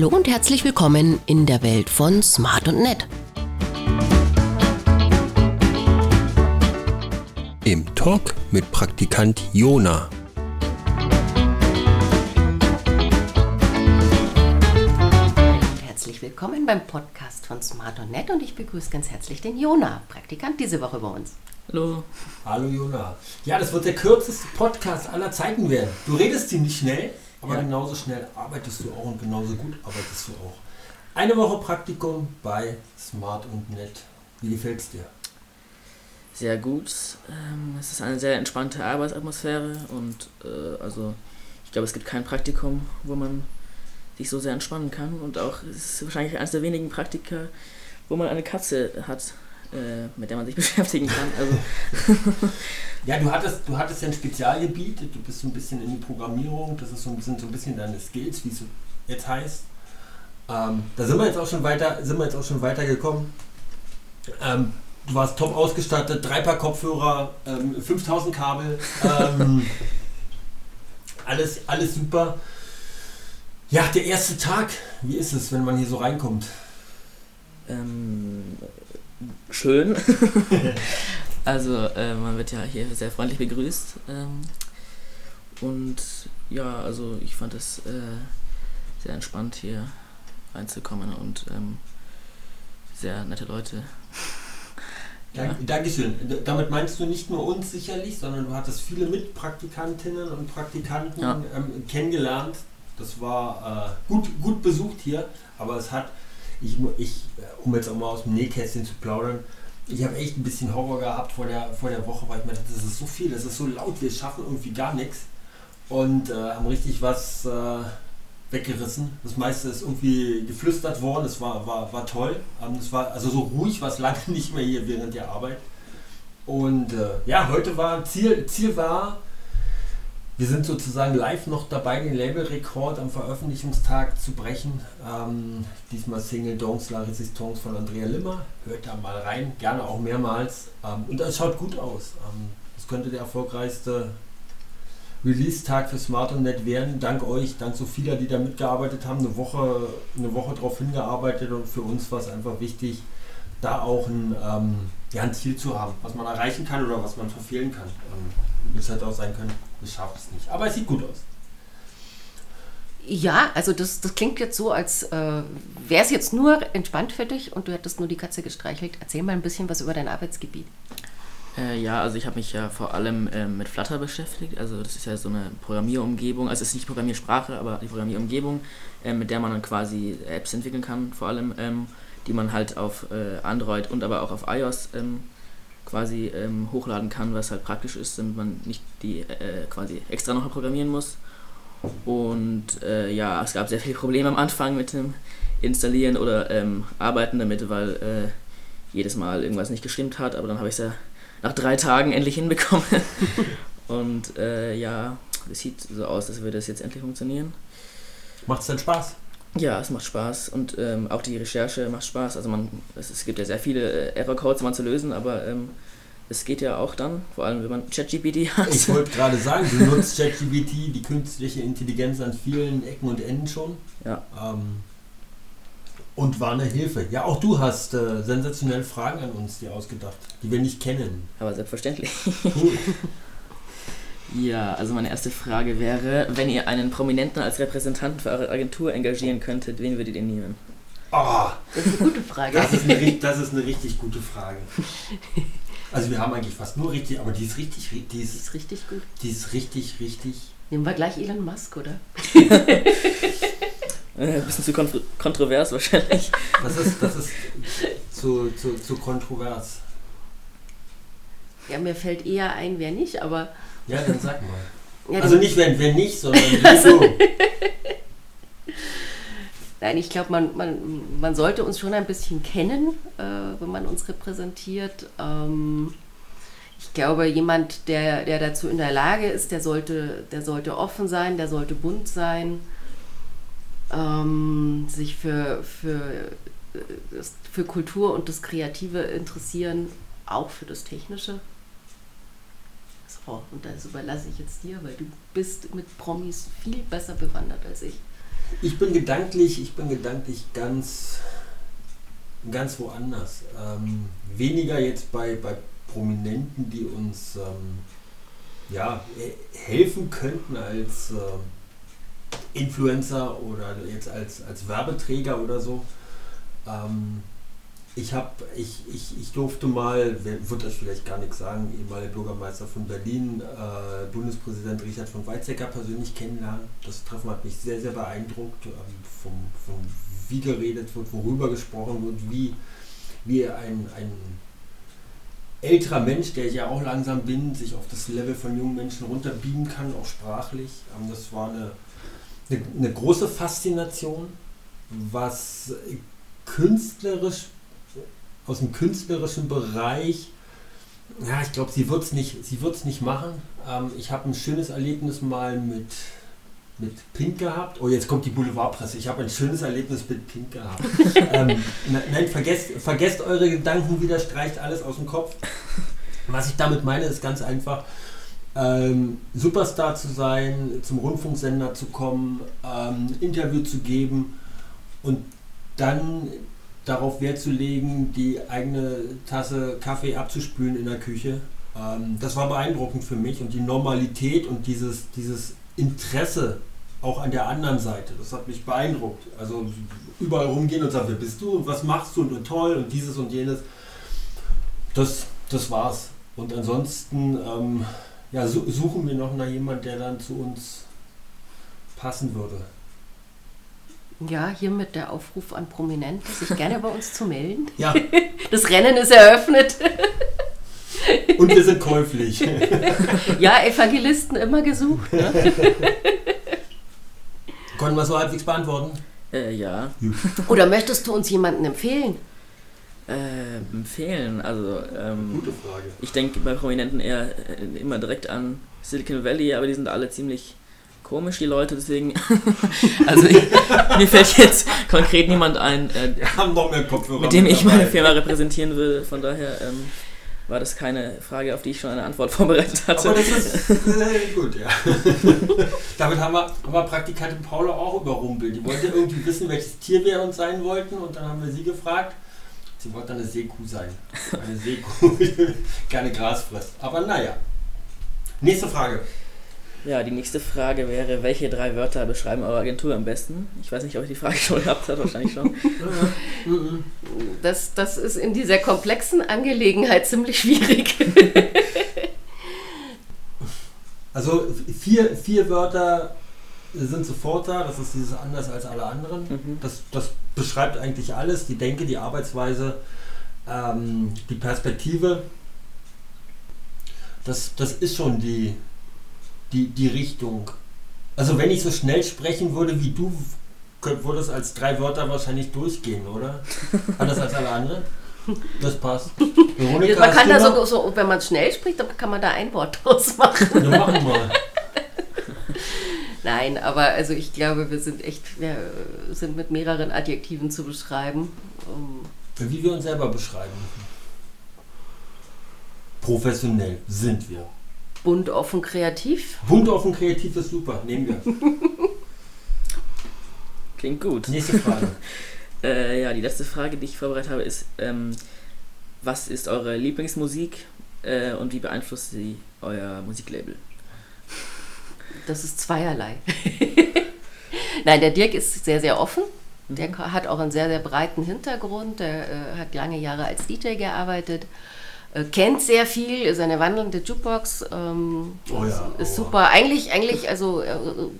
Hallo und herzlich willkommen in der Welt von Smart und Nett. Im Talk mit Praktikant Jona. Herzlich willkommen beim Podcast von Smart und Nett und ich begrüße ganz herzlich den Jona, Praktikant diese Woche bei uns. Hallo. Hallo Jona. Ja, das wird der kürzeste Podcast aller Zeiten werden. Du redest ziemlich schnell, aber ja. genauso schnell arbeitest du auch und genauso gut arbeitest du auch. Eine Woche Praktikum bei Smart und Net. Wie gefällt es dir? Sehr gut. Ähm, es ist eine sehr entspannte Arbeitsatmosphäre und äh, also ich glaube, es gibt kein Praktikum, wo man sich so sehr entspannen kann und auch es ist wahrscheinlich eines der wenigen Praktika, wo man eine Katze hat, äh, mit der man sich beschäftigen kann. Also ja, du hattest, du hattest ja ein Spezialgebiet, du bist so ein bisschen in die Programmierung, das ist so ein bisschen, so ein bisschen deine Skills, wie es jetzt heißt. Ähm, da sind wir jetzt auch schon weiter, sind wir jetzt auch schon weitergekommen. Ähm, du warst top ausgestattet, drei Paar Kopfhörer, ähm, 5000 Kabel, ähm, alles, alles super. Ja, der erste Tag, wie ist es, wenn man hier so reinkommt? Ähm, schön. also äh, man wird ja hier sehr freundlich begrüßt. Ähm, und ja, also ich fand es äh, sehr entspannt hier reinzukommen und ähm, sehr nette Leute. Ja. Dankeschön. Damit meinst du nicht nur uns sicherlich, sondern du hattest viele Mitpraktikantinnen und Praktikanten ja. ähm, kennengelernt. Das war äh, gut, gut besucht hier, aber es hat ich, ich, äh, um jetzt auch mal aus dem Nähkästchen zu plaudern, ich habe echt ein bisschen Horror gehabt vor der, vor der Woche, weil ich mir dachte, das ist so viel, das ist so laut, wir schaffen irgendwie gar nichts und äh, haben richtig was äh, weggerissen. Das meiste ist irgendwie geflüstert worden, es war, war, war toll. Ähm, es war also so ruhig, was lange nicht mehr hier während der Arbeit. Und äh, ja, heute war Ziel, Ziel war, wir sind sozusagen live noch dabei, den Labelrekord am Veröffentlichungstag zu brechen. Ähm, diesmal Single Donks La Resistance von Andrea Limmer. Hört da mal rein, gerne auch mehrmals. Ähm, und es schaut gut aus. Ähm, das könnte der erfolgreichste Release-Tag für Smart und Net werden. Dank euch, dank so vieler, die da mitgearbeitet haben. Eine Woche, eine Woche darauf hingearbeitet und für uns war es einfach wichtig, da auch ein, ähm, ja, ein Ziel zu haben, was man erreichen kann oder was man verfehlen kann. Ähm, es hätte auch sein können, ich schaffe es nicht. Aber es sieht gut aus. Ja, also das, das klingt jetzt so, als äh, wäre es jetzt nur entspannt für dich und du hättest nur die Katze gestreichelt. Erzähl mal ein bisschen was über dein Arbeitsgebiet. Äh, ja, also ich habe mich ja vor allem äh, mit Flutter beschäftigt. Also das ist ja so eine Programmierumgebung, also es ist nicht Programmiersprache, aber die Programmierumgebung, äh, mit der man dann quasi Apps entwickeln kann, vor allem, ähm, die man halt auf äh, Android und aber auch auf iOS ähm, quasi ähm, hochladen kann, was halt praktisch ist, damit man nicht die äh, quasi extra noch programmieren muss. Und äh, ja, es gab sehr viele Probleme am Anfang mit dem Installieren oder ähm, Arbeiten damit, weil äh, jedes Mal irgendwas nicht gestimmt hat, aber dann habe ich es ja nach drei Tagen endlich hinbekommen. Und äh, ja, es sieht so aus, als würde es jetzt endlich funktionieren. Macht es denn Spaß? Ja, es macht Spaß und ähm, auch die Recherche macht Spaß. Also man, es, es gibt ja sehr viele äh, Error-Codes, man zu lösen, aber ähm, es geht ja auch dann, vor allem wenn man ChatGPT hat. Ich wollte gerade sagen, du nutzt ChatGPT, die künstliche Intelligenz an vielen Ecken und Enden schon. Ja. Ähm, und war eine Hilfe. Ja, auch du hast äh, sensationelle Fragen an uns dir ausgedacht, die wir nicht kennen. Aber selbstverständlich. Ja, also meine erste Frage wäre, wenn ihr einen Prominenten als Repräsentanten für eure Agentur engagieren könntet, wen würdet ihr nehmen? Oh, das ist eine gute Frage. Das ist eine, das ist eine richtig gute Frage. Also wir haben eigentlich fast nur richtig, aber die ist richtig, die ist, die ist richtig gut. Die ist richtig, richtig. Nehmen wir gleich Elon Musk, oder? Ein bisschen zu kontro kontrovers wahrscheinlich. Das ist, das ist zu, zu, zu kontrovers. Ja, mir fällt eher ein, wer nicht, aber ja, dann sag mal. Ja, also nicht, wenn, wenn nicht, sondern wieso? Nein, ich glaube, man, man, man sollte uns schon ein bisschen kennen, äh, wenn man uns repräsentiert. Ähm, ich glaube, jemand, der, der dazu in der Lage ist, der sollte, der sollte offen sein, der sollte bunt sein, ähm, sich für, für, für Kultur und das Kreative interessieren, auch für das Technische. So, und das überlasse ich jetzt dir, weil du bist mit Promis viel besser bewandert als ich. Ich bin gedanklich, ich bin gedanklich ganz, ganz woanders. Ähm, weniger jetzt bei, bei Prominenten, die uns ähm, ja, helfen könnten als äh, Influencer oder jetzt als, als Werbeträger oder so. Ähm, ich, hab, ich, ich, ich durfte mal, wird euch vielleicht gar nichts sagen, ehemaliger Bürgermeister von Berlin, äh, Bundespräsident Richard von Weizsäcker persönlich kennenlernen. Das Treffen hat mich sehr, sehr beeindruckt, ähm, vom, vom, wie geredet wird, worüber gesprochen wird, wie, wie ein, ein älterer Mensch, der ich ja auch langsam bin, sich auf das Level von jungen Menschen runterbiegen kann, auch sprachlich. Ähm, das war eine, eine, eine große Faszination, was künstlerisch aus dem künstlerischen Bereich, ja, ich glaube, sie wird es nicht, nicht machen. Ähm, ich habe ein schönes Erlebnis mal mit, mit Pink gehabt. Oh, jetzt kommt die Boulevardpresse. Ich habe ein schönes Erlebnis mit Pink gehabt. ähm, nein, vergesst, vergesst eure Gedanken wieder, streicht alles aus dem Kopf. Was ich damit meine, ist ganz einfach. Ähm, Superstar zu sein, zum Rundfunksender zu kommen, ähm, Interview zu geben und dann darauf Wert zu legen, die eigene Tasse Kaffee abzuspülen in der Küche. Ähm, das war beeindruckend für mich und die Normalität und dieses, dieses Interesse auch an der anderen Seite, das hat mich beeindruckt. Also überall rumgehen und sagen, wer bist du und was machst du und, und toll und dieses und jenes. Das, das war's. Und ansonsten ähm, ja, suchen wir noch nach jemand, der dann zu uns passen würde. Ja, hiermit der Aufruf an Prominente, sich gerne bei uns zu melden. Ja. Das Rennen ist eröffnet. Und wir sind käuflich. Ja, Evangelisten immer gesucht. Ne? Konnten wir so halbwegs beantworten? Äh, ja. Oder möchtest du uns jemanden empfehlen? Äh, empfehlen, also. Ähm, Gute Frage. Ich denke bei Prominenten eher äh, immer direkt an Silicon Valley, aber die sind alle ziemlich komisch, die Leute, deswegen. also ich, mir fällt jetzt konkret niemand ein, äh, mit dem ich meine Firma repräsentieren würde. Von daher ähm, war das keine Frage, auf die ich schon eine Antwort vorbereitet hatte. Aber das ist äh, gut, ja. Damit haben wir, haben wir Praktikantin Paula auch überrumpelt. Die wollte irgendwie wissen, welches Tier wir uns sein wollten und dann haben wir sie gefragt. Sie wollte eine Seekuh sein. Eine Seekuh, die gerne Gras frisst. Aber naja. Nächste Frage. Ja, die nächste Frage wäre, welche drei Wörter beschreiben eure Agentur am besten? Ich weiß nicht, ob ich die Frage schon gehabt habe, wahrscheinlich schon. Das, das ist in dieser komplexen Angelegenheit ziemlich schwierig. Also vier, vier Wörter sind sofort da, das ist dieses anders als alle anderen. Mhm. Das, das beschreibt eigentlich alles, die Denke, die Arbeitsweise, ähm, die Perspektive. Das, das ist schon die, die, die Richtung. Also wenn ich so schnell sprechen würde wie du, würde es als drei Wörter wahrscheinlich durchgehen, oder? Anders als alle anderen? Das passt. Veronika, man kann da so, so, wenn man schnell spricht, dann kann man da ein Wort draus machen. Ja, machen wir. Nein, aber also ich glaube, wir sind echt, wir sind mit mehreren Adjektiven zu beschreiben. Wie wir uns selber beschreiben. Professionell sind wir. Bunt, offen, kreativ. Bunt, offen, kreativ ist super. Nehmen wir. Klingt gut. Nächste Frage. äh, ja, die letzte Frage, die ich vorbereitet habe, ist: ähm, Was ist eure Lieblingsmusik äh, und wie beeinflusst sie euer Musiklabel? Das ist zweierlei. Nein, der Dirk ist sehr, sehr offen. Der mhm. hat auch einen sehr, sehr breiten Hintergrund. Der äh, hat lange Jahre als DJ gearbeitet kennt sehr viel, ist eine wandelnde Jukebox, ähm, oh ja, ist, oh. super. Eigentlich, eigentlich, also äh,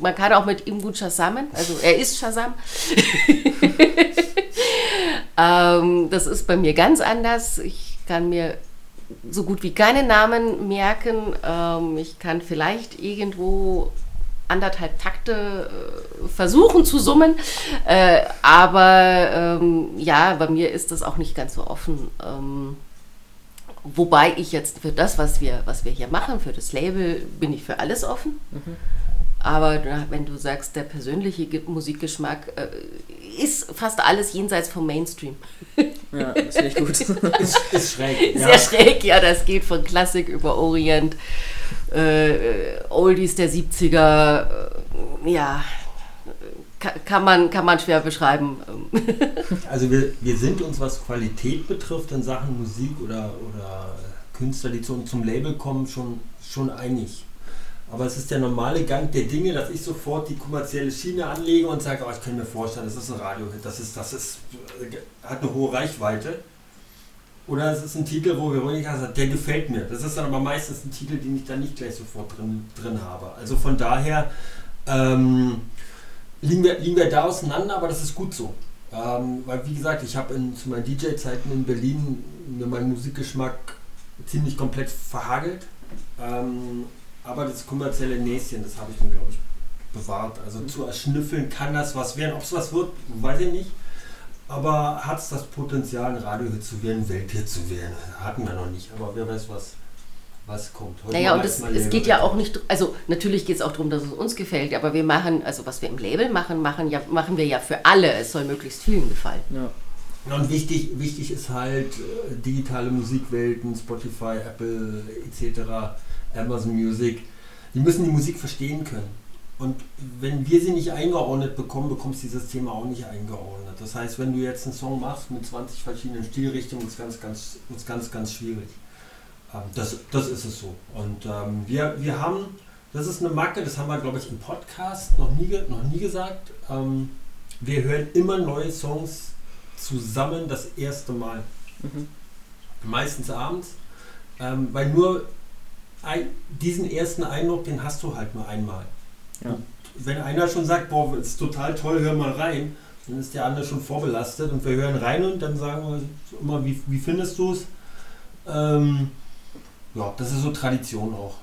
man kann auch mit ihm gut Shazammen, also er ist Shazam. ähm, das ist bei mir ganz anders. Ich kann mir so gut wie keine Namen merken. Ähm, ich kann vielleicht irgendwo anderthalb Takte äh, versuchen zu summen. Äh, aber ähm, ja, bei mir ist das auch nicht ganz so offen. Wobei ich jetzt für das, was wir, was wir hier machen, für das Label, bin ich für alles offen. Mhm. Aber wenn du sagst, der persönliche Musikgeschmack äh, ist fast alles jenseits vom Mainstream. Ja, das finde ich gut. ist, ist schräg. Sehr ja. schräg, ja, das geht von Klassik über Orient, äh, Oldies der 70er, äh, ja, kann, man, kann man schwer beschreiben. also wir, wir sind uns, was Qualität betrifft, in Sachen Musik oder, oder Künstler, die zu, zum Label kommen, schon, schon einig. Aber es ist der normale Gang der Dinge, dass ich sofort die kommerzielle Schiene anlege und sage, oh, ich kann mir vorstellen, das ist ein Radiohit, das, ist, das ist, äh, hat eine hohe Reichweite. Oder es ist ein Titel, wo Veronika sagt, der gefällt mir. Das ist dann aber meistens ein Titel, den ich dann nicht gleich sofort drin, drin habe. Also von daher ähm, liegen, wir, liegen wir da auseinander, aber das ist gut so. Ähm, weil wie gesagt, ich habe zu meinen DJ-Zeiten in Berlin mir meinen Musikgeschmack ziemlich komplett verhagelt. Ähm, aber das kommerzielle Näschen, das habe ich mir, glaube ich, bewahrt. Also mhm. zu erschnüffeln kann das was werden. Ob es was wird, weiß ich nicht. Aber hat es das Potenzial, ein Radiohit zu werden, Welthit zu werden? Hatten wir noch nicht. Aber wer weiß, was, was kommt. Heute naja, und es, es geht ja auch nicht, also natürlich geht es auch darum, dass es uns gefällt, aber wir machen, also was wir im Label machen, machen, ja, machen wir ja für alle. Es soll möglichst vielen gefallen. Ja. Und wichtig, wichtig ist halt äh, digitale Musikwelten, Spotify, Apple etc., Amazon Music. Die müssen die Musik verstehen können. Und wenn wir sie nicht eingeordnet bekommen, bekommst du dieses Thema auch nicht eingeordnet. Das heißt, wenn du jetzt einen Song machst mit 20 verschiedenen Stilrichtungen, ist ganz, ganz, ist ganz, ganz schwierig. Ähm, das, das ist es so. Und ähm, wir, wir haben, das ist eine Macke, das haben wir, glaube ich, im Podcast noch nie, noch nie gesagt. Ähm, wir hören immer neue Songs zusammen das erste Mal. Mhm. Meistens abends. Ähm, weil nur ein, diesen ersten Eindruck, den hast du halt nur einmal. Ja. Wenn einer schon sagt, boah, ist total toll, hör mal rein, dann ist der andere schon vorbelastet und wir hören rein und dann sagen wir immer, wie, wie findest du es? Ähm, ja, das ist so Tradition auch.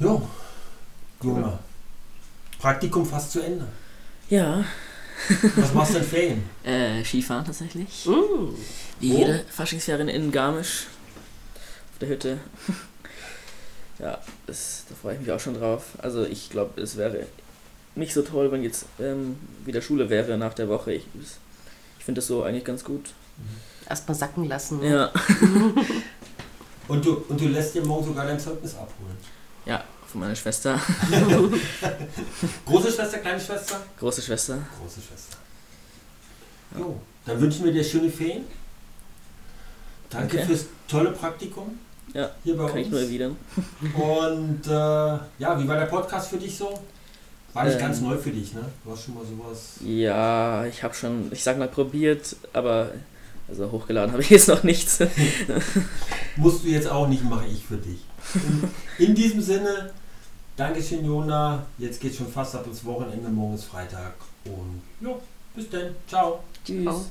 Ja, Junge. Praktikum fast zu Ende. Ja. Was machst du in Ferien? Äh, Skifahren tatsächlich. Mm. Wie oh. jede Faschingsferien in Garmisch. Auf der Hütte. ja, das, da freue ich mich auch schon drauf. Also ich glaube, es wäre nicht so toll, wenn jetzt ähm, wieder Schule wäre nach der Woche. Ich, ich finde das so eigentlich ganz gut. Erstmal sacken lassen. Ne? Ja. und, du, und du lässt dir morgen sogar dein Zeugnis abholen. Ja, von meiner Schwester. Große Schwester, kleine Schwester? Große Schwester. Große Schwester. Jo, dann wünschen wir dir schöne Ferien. Danke okay. fürs tolle Praktikum. Ja, hier bei kann uns. ich nur erwidern. Und äh, ja, wie war der Podcast für dich so? War nicht ähm, ganz neu für dich, ne? Du hast schon mal sowas. Ja, ich habe schon, ich sag mal, probiert, aber also hochgeladen habe ich jetzt noch nichts. Musst du jetzt auch nicht, mache ich für dich. In, in diesem Sinne, Dankeschön, Jona. Jetzt geht schon fast ab ins Wochenende, morgen ist Freitag. Und ja, bis dann. Ciao. Tschüss. Ciao.